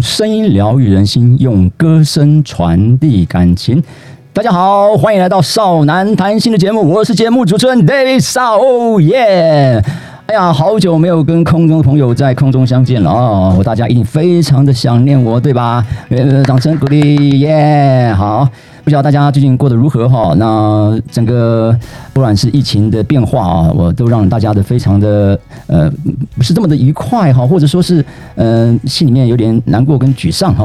声音疗愈人心，用歌声传递感情。大家好，欢迎来到少男谈心的节目，我是节目主持人 David 少耶。哎呀，好久没有跟空中的朋友在空中相见了啊！我大家一定非常的想念我，对吧？呃，掌声鼓励耶！好，不知道大家最近过得如何哈？那整个不管是疫情的变化啊，我都让大家的非常的呃不是这么的愉快哈，或者说是嗯心里面有点难过跟沮丧哈。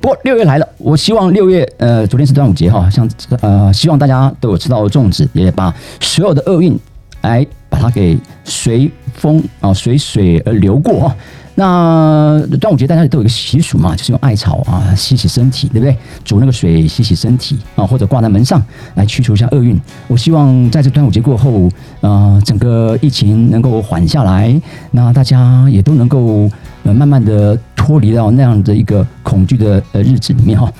不过六月来了，我希望六月呃昨天是端午节哈，像呃希望大家都有吃到粽子，也把所有的厄运来它给随风啊，随水而流过。那端午节大家都有一个习俗嘛，就是用艾草啊洗洗身体，对不对？煮那个水洗洗身体啊，或者挂在门上来驱除一下厄运。我希望在这端午节过后，呃，整个疫情能够缓下来，那大家也都能够呃慢慢的脱离到那样的一个恐惧的呃日子里面哈。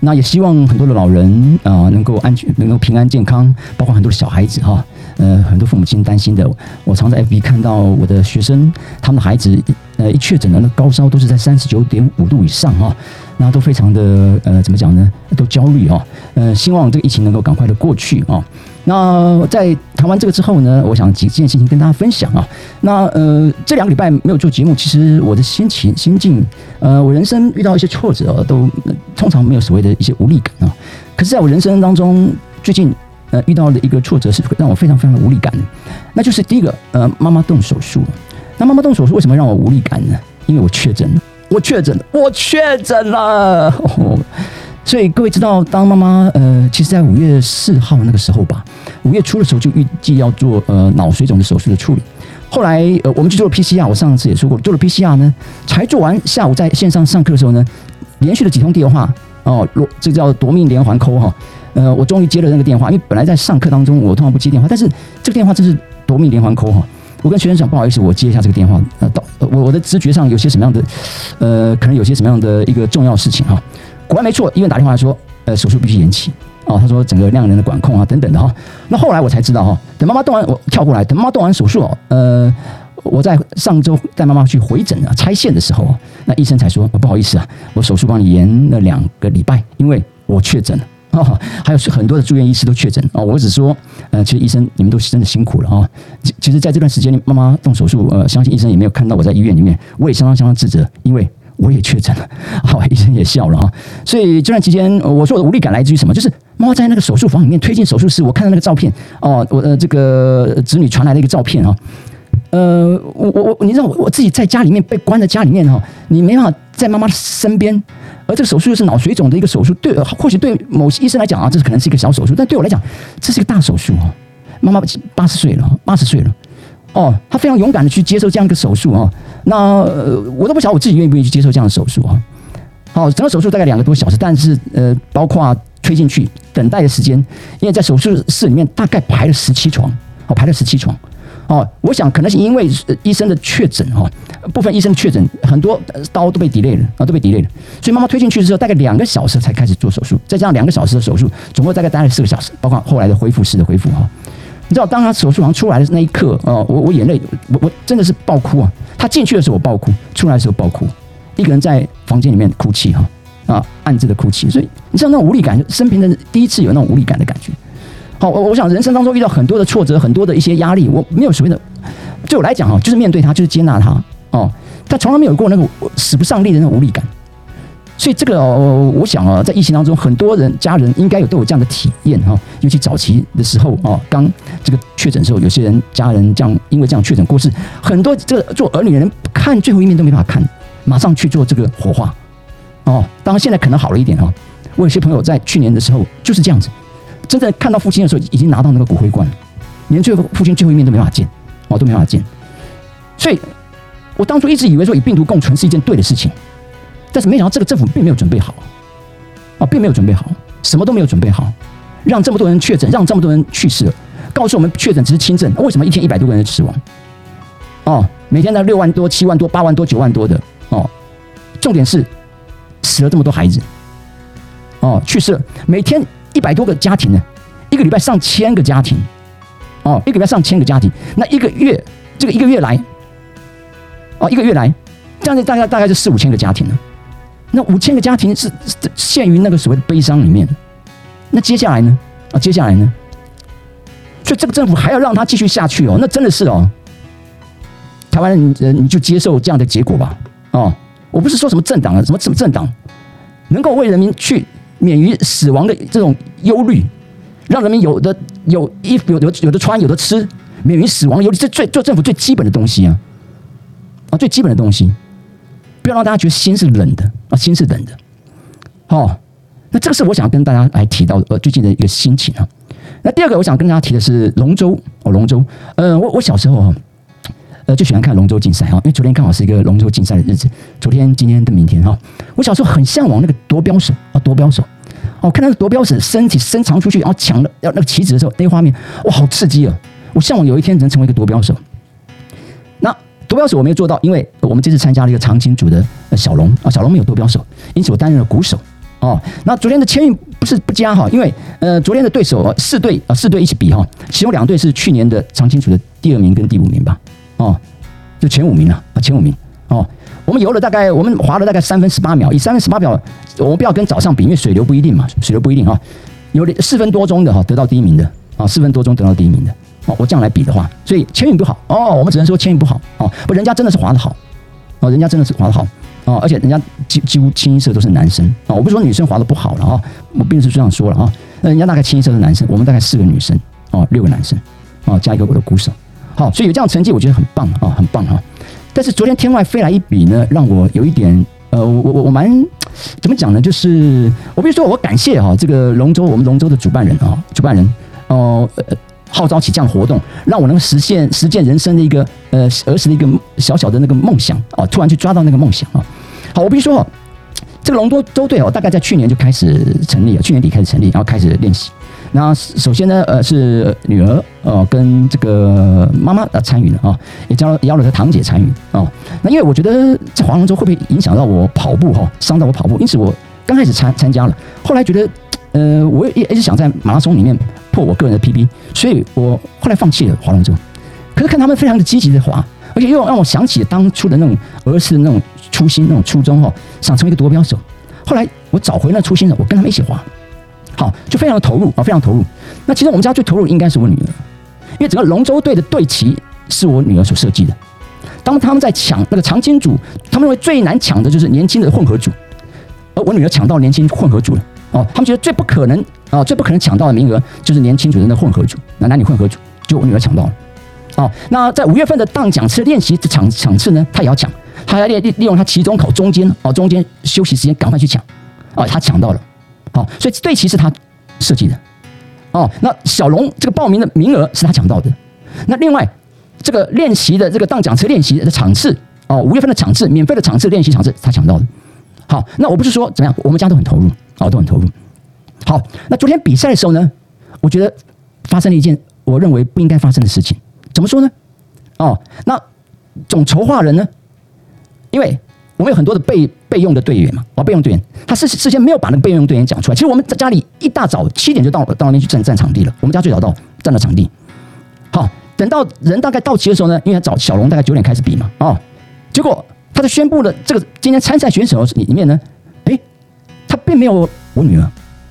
那也希望很多的老人啊能够安全，能够平安健康，包括很多的小孩子哈，呃，很多父母亲担心的。我常在 FB 看到我的学生，他们的孩子呃一确诊了，那高烧都是在三十九点五度以上哈，那都非常的呃怎么讲呢？都焦虑哦，呃，希望这个疫情能够赶快的过去啊。那在谈完这个之后呢，我想几件事情跟大家分享啊。那呃，这两个礼拜没有做节目，其实我的心情心境，呃，我人生遇到一些挫折，都通常没有所谓的一些无力感啊。可是在我人生当中，最近呃遇到的一个挫折是让我非常非常的无力感，那就是第一个呃，妈妈动手术。那妈妈动手术为什么让我无力感呢？因为我确诊了，我确诊了，我确诊了。所以各位知道，当妈妈呃，其实在五月四号那个时候吧，五月初的时候就预计要做呃脑水肿的手术的处理。后来呃，我们去做了 PCR，我上次也说过，做了 PCR 呢，才做完，下午在线上上课的时候呢，连续的几通电话哦，这叫夺命连环扣哈。呃，我终于接了那个电话，因为本来在上课当中我通常不接电话，但是这个电话真是夺命连环扣哈。我跟学生讲，不好意思，我接一下这个电话。呃，到我我的直觉上有些什么样的呃，可能有些什么样的一个重要事情哈。果然没错，医院打电话来说，呃，手术必须延期。哦，他说整个量人的管控啊，等等的哈。那后来我才知道哈，等妈妈动完，我跳过来，等妈妈动完手术哦，呃，我在上周带妈妈去回诊啊，拆线的时候，那医生才说不好意思啊，我手术帮你延了两个礼拜，因为我确诊了。哦，还有很多的住院医师都确诊哦。我只说，呃，其实医生你们都是真的辛苦了啊。其其实，在这段时间，妈妈动手术，呃，相信医生也没有看到我在医院里面，我也相当相当自责，因为。我也确诊了，好，医生也笑了啊。所以这段期间，我说我的无力感来自于什么？就是妈妈在那个手术房里面推进手术室，我看到那个照片哦，我的这个子女传来的一个照片啊。呃，我我我，你知道我自己在家里面被关在家里面哈，你没办法在妈妈的身边，而这个手术又是脑水肿的一个手术，对，或许对某些医生来讲啊，这可能是一个小手术，但对我来讲，这是一个大手术哦。妈妈八十岁了，八十岁了。哦，他非常勇敢的去接受这样一个手术啊，那我都不晓得我自己愿不愿意去接受这样的手术啊。好，整个手术大概两个多小时，但是呃，包括推进去等待的时间，因为在手术室里面大概排了十七床，哦，排了十七床。哦，我想可能是因为医生的确诊哦，部分医生确诊，很多刀都被 delay 了啊，都被 delay 了，所以妈妈推进去之后，大概两个小时才开始做手术，再加上两个小时的手术，总共大概待了四个小时，包括后来的恢复室的恢复哈。你知道，当他手术房出来的那一刻，哦，我我眼泪，我我真的是爆哭啊！他进去的时候我爆哭，出来的时候爆哭，一个人在房间里面哭泣哈，啊，暗自的哭泣。所以你知道那种无力感，生平的第一次有那种无力感的感觉。好，我我想人生当中遇到很多的挫折，很多的一些压力，我没有所谓的，对我来讲哈，就是面对他，就是接纳他哦，他从来没有过那个使不上力的那种无力感。所以这个哦，我想啊，在疫情当中，很多人家人应该有都有这样的体验哈。尤其早期的时候啊，刚这个确诊的时候，有些人家人这样因为这样确诊过世，很多这个做儿女的人看最后一面都没法看，马上去做这个火化。哦，当然现在可能好了一点哈。我有些朋友在去年的时候就是这样子，真正看到父亲的时候，已经拿到那个骨灰罐了，连最后父亲最后一面都没法见，哦，都没法见。所以我当初一直以为说与病毒共存是一件对的事情。但是没想到这个政府并没有准备好，啊，并没有准备好，什么都没有准备好，让这么多人确诊，让这么多人去世了，告诉我们确诊只是轻症，为什么一天一百多个人死亡？哦，每天在六万多、七万多、八万多、九万多的哦，重点是死了这么多孩子，哦，去世了，每天一百多个家庭呢，一个礼拜上千个家庭，哦，一个礼拜上千个家庭，那一个月这个一个月来，哦，一个月来。这样子大概大概是四五千个家庭了，那五千个家庭是陷于那个所谓的悲伤里面。那接下来呢？啊，接下来呢？所以这个政府还要让他继续下去哦？那真的是哦，台湾人你就接受这样的结果吧。哦，我不是说什么政党啊，什么什么政党能够为人民去免于死亡的这种忧虑，让人民有的有衣服有有有的穿有的吃，免于死亡忧虑，这最做政府最基本的东西啊啊，最基本的东西，不要让大家觉得心是冷的啊，心是冷的。哦，那这个是我想跟大家来提到呃最近的一个心情啊。那第二个我想跟大家提的是龙舟哦，龙舟，呃，我我小时候哈。呃，就喜欢看龙舟竞赛哈，因为昨天刚好是一个龙舟竞赛的日子。昨天、今天的明天哈，我小时候很向往那个夺标手啊，夺标手哦，看那个夺标手身体伸长出去，然后抢了要那个旗子的时候，那个画面哇，好刺激哦！我向往有一天能成为一个夺标手。夺标手我没有做到，因为我们这次参加了一个长青组的小龙啊，小龙没有夺标手，因此我担任了鼓手哦。那昨天的签运不是不佳哈，因为呃，昨天的对手四队啊，四队一起比哈，其中两队是去年的长青组的第二名跟第五名吧。哦，就前五名了啊，前五名哦。我们游了大概，我们划了大概三分十八秒，以三分十八秒，我们不要跟早上比，因为水流不一定嘛，水流不一定啊。有四分多钟的哈，得到第一名的啊，四分多钟得到第一名的哦。我这样来比的话，所以签运不好哦，我们只能说签运不好哦。不，人家真的是划的好哦，人家真的是划的好哦，而且人家几几乎清一色都是男生啊。我不是说女生划的不好了啊，我并不是这样说了啊。那人家大概清一色是男生，我们大概四个女生哦，六个男生哦，加一个我的鼓手。好，所以有这样成绩，我觉得很棒啊，很棒哈。但是昨天天外飞来一笔呢，让我有一点呃，我我我蛮怎么讲呢？就是我比如说，我感谢哈这个龙舟，我们龙舟的主办人啊，主办人哦，呃号召起这样活动，让我能实现实践人生的一个呃儿时的一个小小的那个梦想啊，突然去抓到那个梦想啊。好，我比如说，这个龙多周队哦，大概在去年就开始成立了，去年底开始成立，然后开始练习。那首先呢，呃，是女儿呃跟这个妈妈呃参与了啊，也邀邀了她堂姐参与啊。那因为我觉得在划龙舟会不会影响到我跑步哈，伤到我跑步，因此我刚开始参参加了，后来觉得呃，我也一直想在马拉松里面我个人的 PB，所以我后来放弃了划龙舟。可是看他们非常的积极的划，而且又让我想起当初的那种儿时的那种初心、那种初衷哈，想成为一个夺标手。后来我找回那初心了，我跟他们一起划。好，就非常的投入啊，非常投入。那其实我们家最投入应该是我女儿，因为整个龙舟队的队旗是我女儿所设计的。当他们在抢那个长青组，他们认为最难抢的就是年轻的混合组，而我女儿抢到年轻混合组了。哦，他们觉得最不可能啊，最不可能抢到的名额就是年轻组的混合组，那男女混合组就我女儿抢到了。哦，那在五月份的当讲次练习场场次呢，她也要抢，她要利利利用她期中考中间哦，中间休息时间赶快去抢，哦，她抢到了。好，所以队旗是他设计的，哦，那小龙这个报名的名额是他抢到的，那另外这个练习的这个当讲车练习的场次，哦，五月份的场次，免费的场次练习场次他抢到的。好，那我不是说怎么样，我们家都很投入，哦，都很投入。好，那昨天比赛的时候呢，我觉得发生了一件我认为不应该发生的事情，怎么说呢？哦，那总筹划人呢，因为。我们有很多的备备用的队员嘛，哦，备用队员，他事事先没有把那个备用队员讲出来。其实我们在家里一大早七点就到到那边去占占场地了。我们家最早到占了场地，好，等到人大概到齐的时候呢，因为找小龙大概九点开始比嘛，哦，结果他就宣布了这个今天参赛选手里里面呢，哎，他并没有我女儿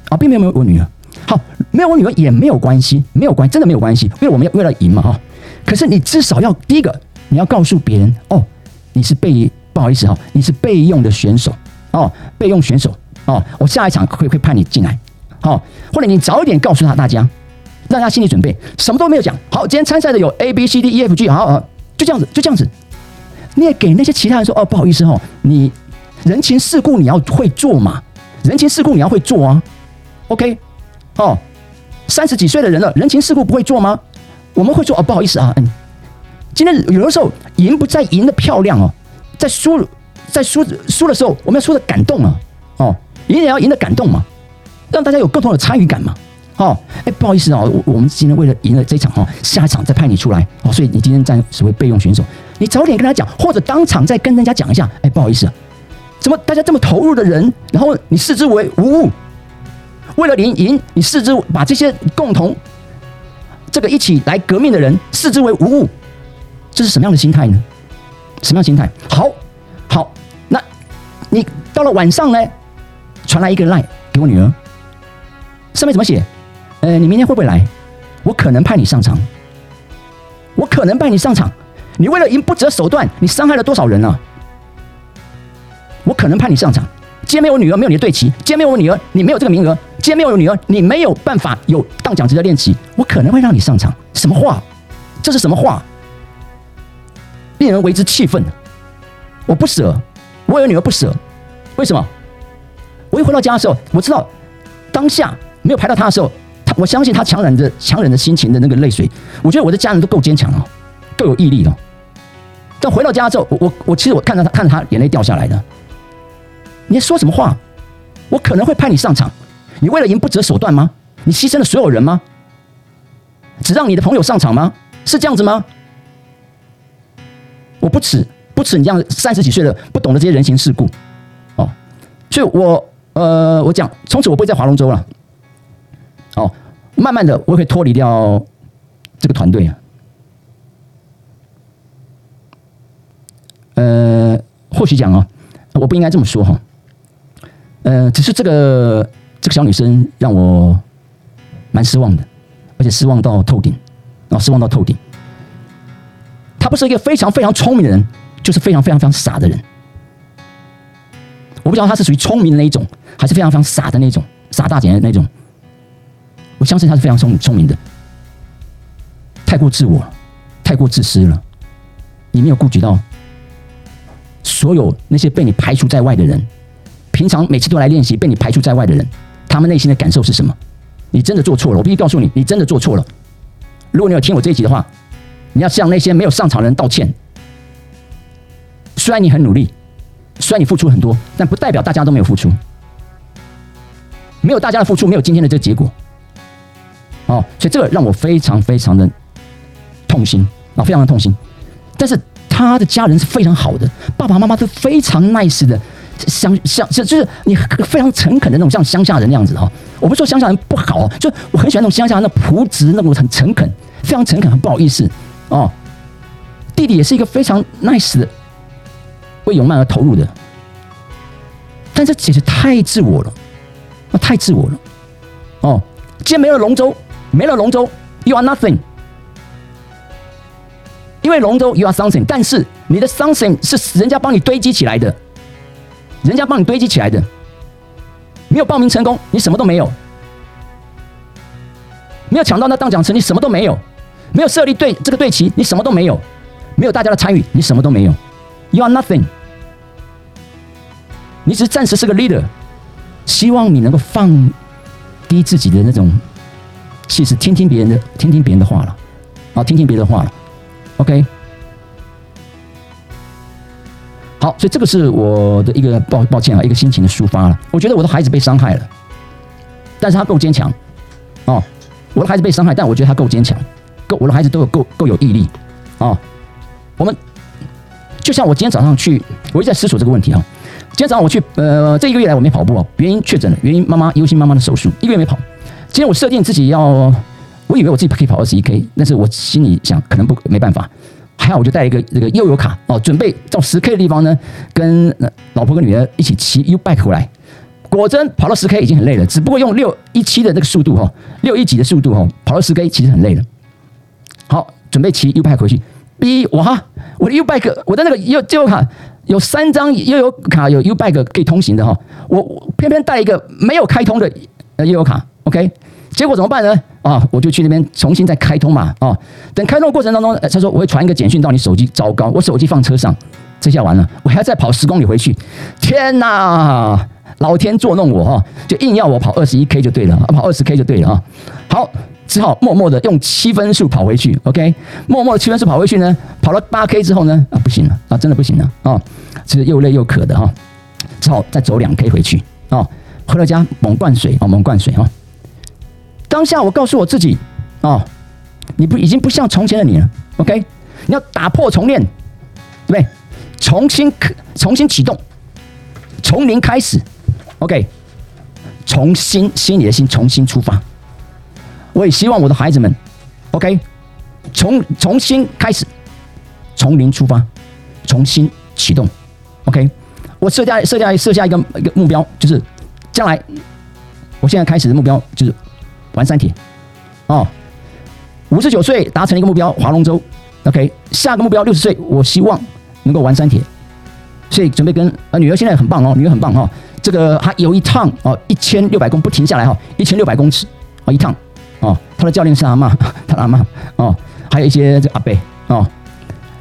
啊，并没有没有我女儿。好，没有我女儿也没有关系，没有关真的没有关系，因为我们要为了赢嘛，哈。可是你至少要第一个，你要告诉别人哦，你是被。不好意思哈，你是备用的选手哦，备用选手哦，我下一场会会派你进来，好，或者你早一点告诉他大家，让他心理准备，什么都没有讲。好，今天参赛的有 A B C D E F G，好，好，就这样子，就这样子。你也给那些其他人说哦，不好意思哦，你人情世故你要会做嘛，人情世故你要会做啊。OK，哦，三十几岁的人了，人情世故不会做吗？我们会做哦，不好意思啊，嗯，今天有的时候赢不在赢的漂亮哦。在输，在输输的时候，我们要输的感动啊！哦，赢也要赢的感动嘛，让大家有共同的参与感嘛！哦，哎，不好意思啊，我我们今天为了赢了这场哈，下一场再派你出来哦，所以你今天站所谓备用选手，你早点跟他讲，或者当场再跟人家讲一下，哎，不好意思，怎么大家这么投入的人，然后你视之为无物，为了赢赢，你视之把这些共同这个一起来革命的人视之为无物，这是什么样的心态呢？什么样心态？好，好，那你。到了晚上呢，传来一个 line 给我女儿，上面怎么写？呃，你明天会不会来？我可能派你上场，我可能派你上场。你为了赢不择手段，你伤害了多少人啊？我可能派你上场。今天没有我女儿，没有你的对齐；今天没有我女儿，你没有这个名额；今天没有女儿，你没有办法有当讲职的练习。我可能会让你上场。什么话？这是什么话？令人为之气愤。我不舍，我有女儿不舍。为什么？我一回到家的时候，我知道当下没有排到他的时候，他我相信他强忍着强忍着心情的那个泪水。我觉得我的家人都够坚强哦，够有毅力哦。但回到家之后，我我我其实我看到他看着他眼泪掉下来的。你在说什么？话？我可能会派你上场，你为了赢不择手段吗？你牺牲了所有人吗？只让你的朋友上场吗？是这样子吗？我不耻，不耻你这样三十几岁的不懂得这些人情世故哦。所以我呃，我讲从此我不会在划龙舟了。哦，慢慢的我会脱离掉这个团队啊。呃，或许讲哦，我不应该这么说哈。呃，只是这个小女生让我蛮失望的，而且失望到透顶，啊，失望到透顶。她不是一个非常非常聪明的人，就是非常非常非常傻的人。我不知道她是属于聪明的那一种，还是非常非常傻的那种，傻大姐的那种。我相信她是非常聪聪明的，太过自我，太过自私了，你没有顾及到。所有那些被你排除在外的人，平常每次都来练习被你排除在外的人，他们内心的感受是什么？你真的做错了，我必须告诉你，你真的做错了。如果你有听我这一集的话，你要向那些没有上场的人道歉。虽然你很努力，虽然你付出很多，但不代表大家都没有付出。没有大家的付出，没有今天的这个结果。哦，所以这个让我非常非常的痛心啊，非常的痛心。但是。他的家人是非常好的，爸爸妈妈都非常 nice 的，乡乡就是你非常诚恳的那种，像乡下人那样子哈。我不说乡下人不好，就我很喜欢那种乡下人那朴质那种很诚恳，非常诚恳，很不好意思哦。弟弟也是一个非常 nice 的，为永曼而投入的，但这简直太自我了，那太自我了哦。既然没了龙舟，没了龙舟，you are nothing。因为龙舟 you are something，但是你的 something 是人家帮你堆积起来的，人家帮你堆积起来的，没有报名成功，你什么都没有；没有抢到那当奖池，你什么都没有；没有设立队这个队旗，你什么都没有；没有大家的参与，你什么都没有。You are nothing，你只是暂时是个 leader，希望你能够放低自己的那种气势，听听别人的，听听别人的话了，啊，听听别人的话了。OK，好，所以这个是我的一个抱抱歉啊，一个心情的抒发了。我觉得我的孩子被伤害了，但是他够坚强哦。我的孩子被伤害，但我觉得他够坚强，够我的孩子都有够够有毅力哦。我们就像我今天早上去，我一直在思索这个问题啊。今天早上我去，呃，这一个月来我没跑步哦，原因确诊了，原因妈妈忧心妈妈的手术，一个月没跑。今天我设定自己要。我以为我自己可以跑二十一 K，但是我心里想可能不没办法，还好我就带一个这个悠游卡哦，准备到十 K 的地方呢，跟老婆跟女儿一起骑 U bike 回来。果真跑到十 K 已经很累了，只不过用六一七的那个速度哈，六一几的速度哈，跑到十 K 其实很累了。好，准备骑 U bike 回去。B 我哈，我的 U bike，我的那个悠悠卡有三张悠游卡有 U bike 可以通行的哈，我偏偏带一个没有开通的悠游卡，OK。结果怎么办呢？啊，我就去那边重新再开通嘛。啊，等开通的过程当中，他说我会传一个简讯到你手机。糟糕，我手机放车上，这下完了，我还要再跑十公里回去。天哪，老天捉弄我哈，就硬要我跑二十一 K 就对了，跑二十 K 就对了啊。好，只好默默的用七分速跑回去。OK，默默的七分速跑回去呢，跑了八 K 之后呢，啊，不行了，啊，真的不行了啊，这是又累又渴的哈，只好再走两 K 回去啊。回到家猛灌水啊，猛灌水啊。当下我告诉我自己，哦，你不已经不像从前的你了，OK？你要打破重练，对不对？重新重新启动，从零开始，OK？重新心里的心重新出发。我也希望我的孩子们，OK？从重新开始，从零出发，重新启动，OK？我设下设下设下一个一个目标，就是将来我现在开始的目标就是玩三铁哦。五十九岁达成一个目标，划龙舟。OK，下个目标六十岁，我希望能够玩三铁，所以准备跟呃女儿现在很棒哦，女儿很棒哈。这个还有一趟哦，一千六百公不停下来哈，一千六百公尺哦一趟哦。他的教练是 阿妈，他阿妈哦，还有一些这阿贝哦。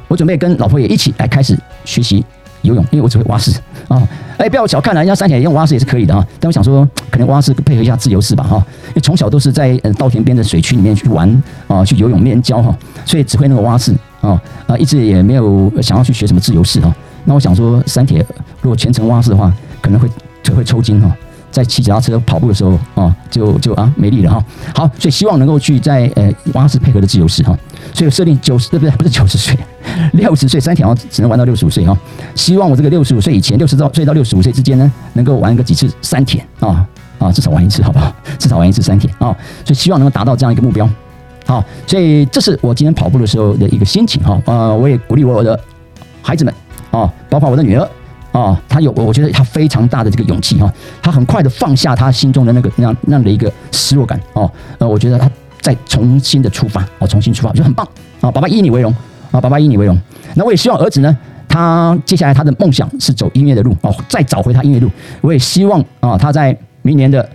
我准备跟老婆也一起来开始学习游泳，因为我只会蛙式啊。哎，不要小看了，人家山铁用蛙式也是可以的啊。但我想说，可能蛙式配合一下自由式吧哈。因为从小都是在呃稻田边的水区里面去玩啊，去游泳练教哈，所以只会那个蛙式啊啊，一直也没有想要去学什么自由式哈。那我想说，山铁如果全程蛙式的话，可能会腿会抽筋哈。在骑脚踏车跑步的时候啊，就就啊没力了哈。好，所以希望能够去在呃蛙式配合的自由式哈。所以设定九十对不对？不是九十岁，六十岁三条只能玩到六十五岁哈。希望我这个六十五岁以前，六十到岁到六十五岁之间呢，能够玩个几次三天啊啊，至少玩一次好不好？至少玩一次三天啊。所以希望能够达到这样一个目标。好，所以这是我今天跑步的时候的一个心情哈。呃，我也鼓励我的孩子们啊，包括我的女儿。啊，他有，我我觉得他非常大的这个勇气哈，他很快的放下他心中的那个那样那样的一个失落感哦，呃，我觉得他在重新的出发，哦，重新出发，我觉得很棒啊，爸爸以你为荣啊，爸爸以你为荣。那我也希望儿子呢，他接下来他的梦想是走音乐的路哦，再找回他音乐路。我也希望啊，他在明年的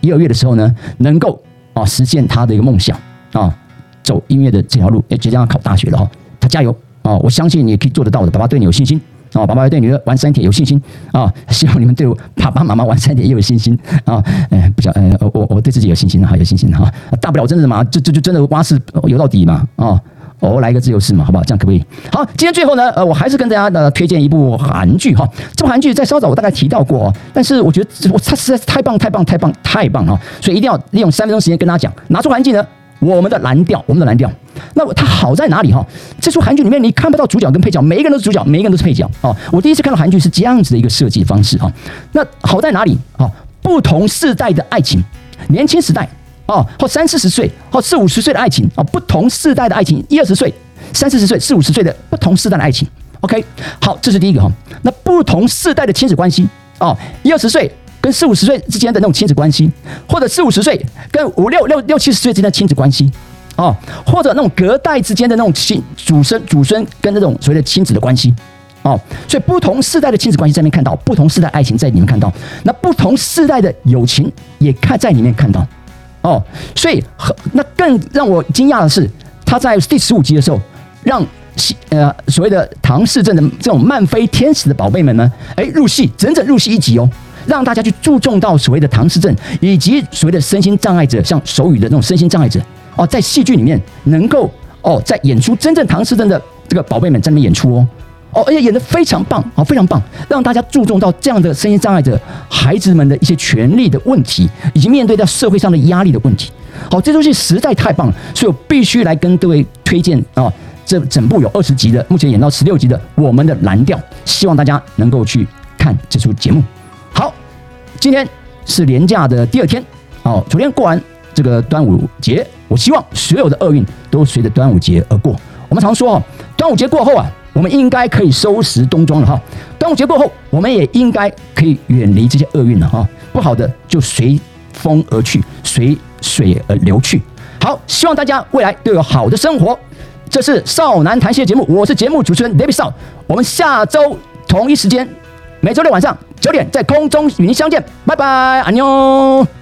一二月的时候呢，能够啊实现他的一个梦想啊，走音乐的这条路，也即将要考大学了哈，他加油啊，我相信你可以做得到的，爸爸对你有信心。啊，爸爸对女儿玩三铁有信心啊！希望你们对我爸爸妈妈玩三铁也有信心啊！哎，不晓，呃，我我对自己有信心哈，有信心哈！大不了真的嘛，就就就真的蛙式游到底嘛啊！哦来个自由式嘛，好不好？这样可不可以？好，今天最后呢，呃，我还是跟大家呢推荐一部韩剧哈。这部韩剧在稍早我大概提到过哦，但是我觉得我它实在是太棒太棒太棒太棒了，所以一定要利用三分钟时间跟大家讲，拿出韩剧呢。我们的蓝调，我们的蓝调，那它好在哪里哈？这出韩剧里面你看不到主角跟配角，每一个人都是主角，每一个人都是配角哦。我第一次看到韩剧是这样子的一个设计方式哈。那好在哪里啊？不同世代的爱情，年轻时代哦，或三四十岁，或四五十岁的爱情啊，不同世代的爱情，一二十岁、三四十岁、四五十岁的不同世代的爱情。OK，好，这是第一个哈。那不同世代的亲子关系哦，一二十岁。跟四五十岁之间的那种亲子关系，或者四五十岁跟五六六六七十岁之间的亲子关系，哦，或者那种隔代之间的那种亲祖孙祖孙跟那种所谓的亲子的关系，哦，所以不同世代的亲子关系在里面看到，不同世代爱情在里面看到，那不同世代的友情也看在里面看到，哦，所以那更让我惊讶的是，他在第十五集的时候，让呃所谓的唐氏症的这种漫飞天使的宝贝们呢，哎入戏，整整入戏一集哦。让大家去注重到所谓的唐氏症，以及所谓的身心障碍者，像手语的那种身心障碍者哦，在戏剧里面能够哦，在演出真正唐氏症的这个宝贝们在那边演出哦哦，而且演的非常棒哦，非常棒，让大家注重到这样的身心障碍者孩子们的一些权利的问题，以及面对到社会上的压力的问题。好，这出戏实在太棒了，所以我必须来跟各位推荐啊，这整部有二十集的，目前演到十六集的《我们的蓝调》，希望大家能够去看这出节目。好今天是年假的第二天哦，昨天过完这个端午节，我希望所有的厄运都随着端午节而过。我们常说哦，端午节过后啊，我们应该可以收拾冬装了哈。端午节过后，我们也应该可以远离这些厄运了哈。不好的就随风而去，随水而流去。好，希望大家未来都有好的生活。这是少男谈心的节目，我是节目主持人 David 少。我们下周同一时间。每周六晚上九点，在空中与您相见，拜拜，阿妞。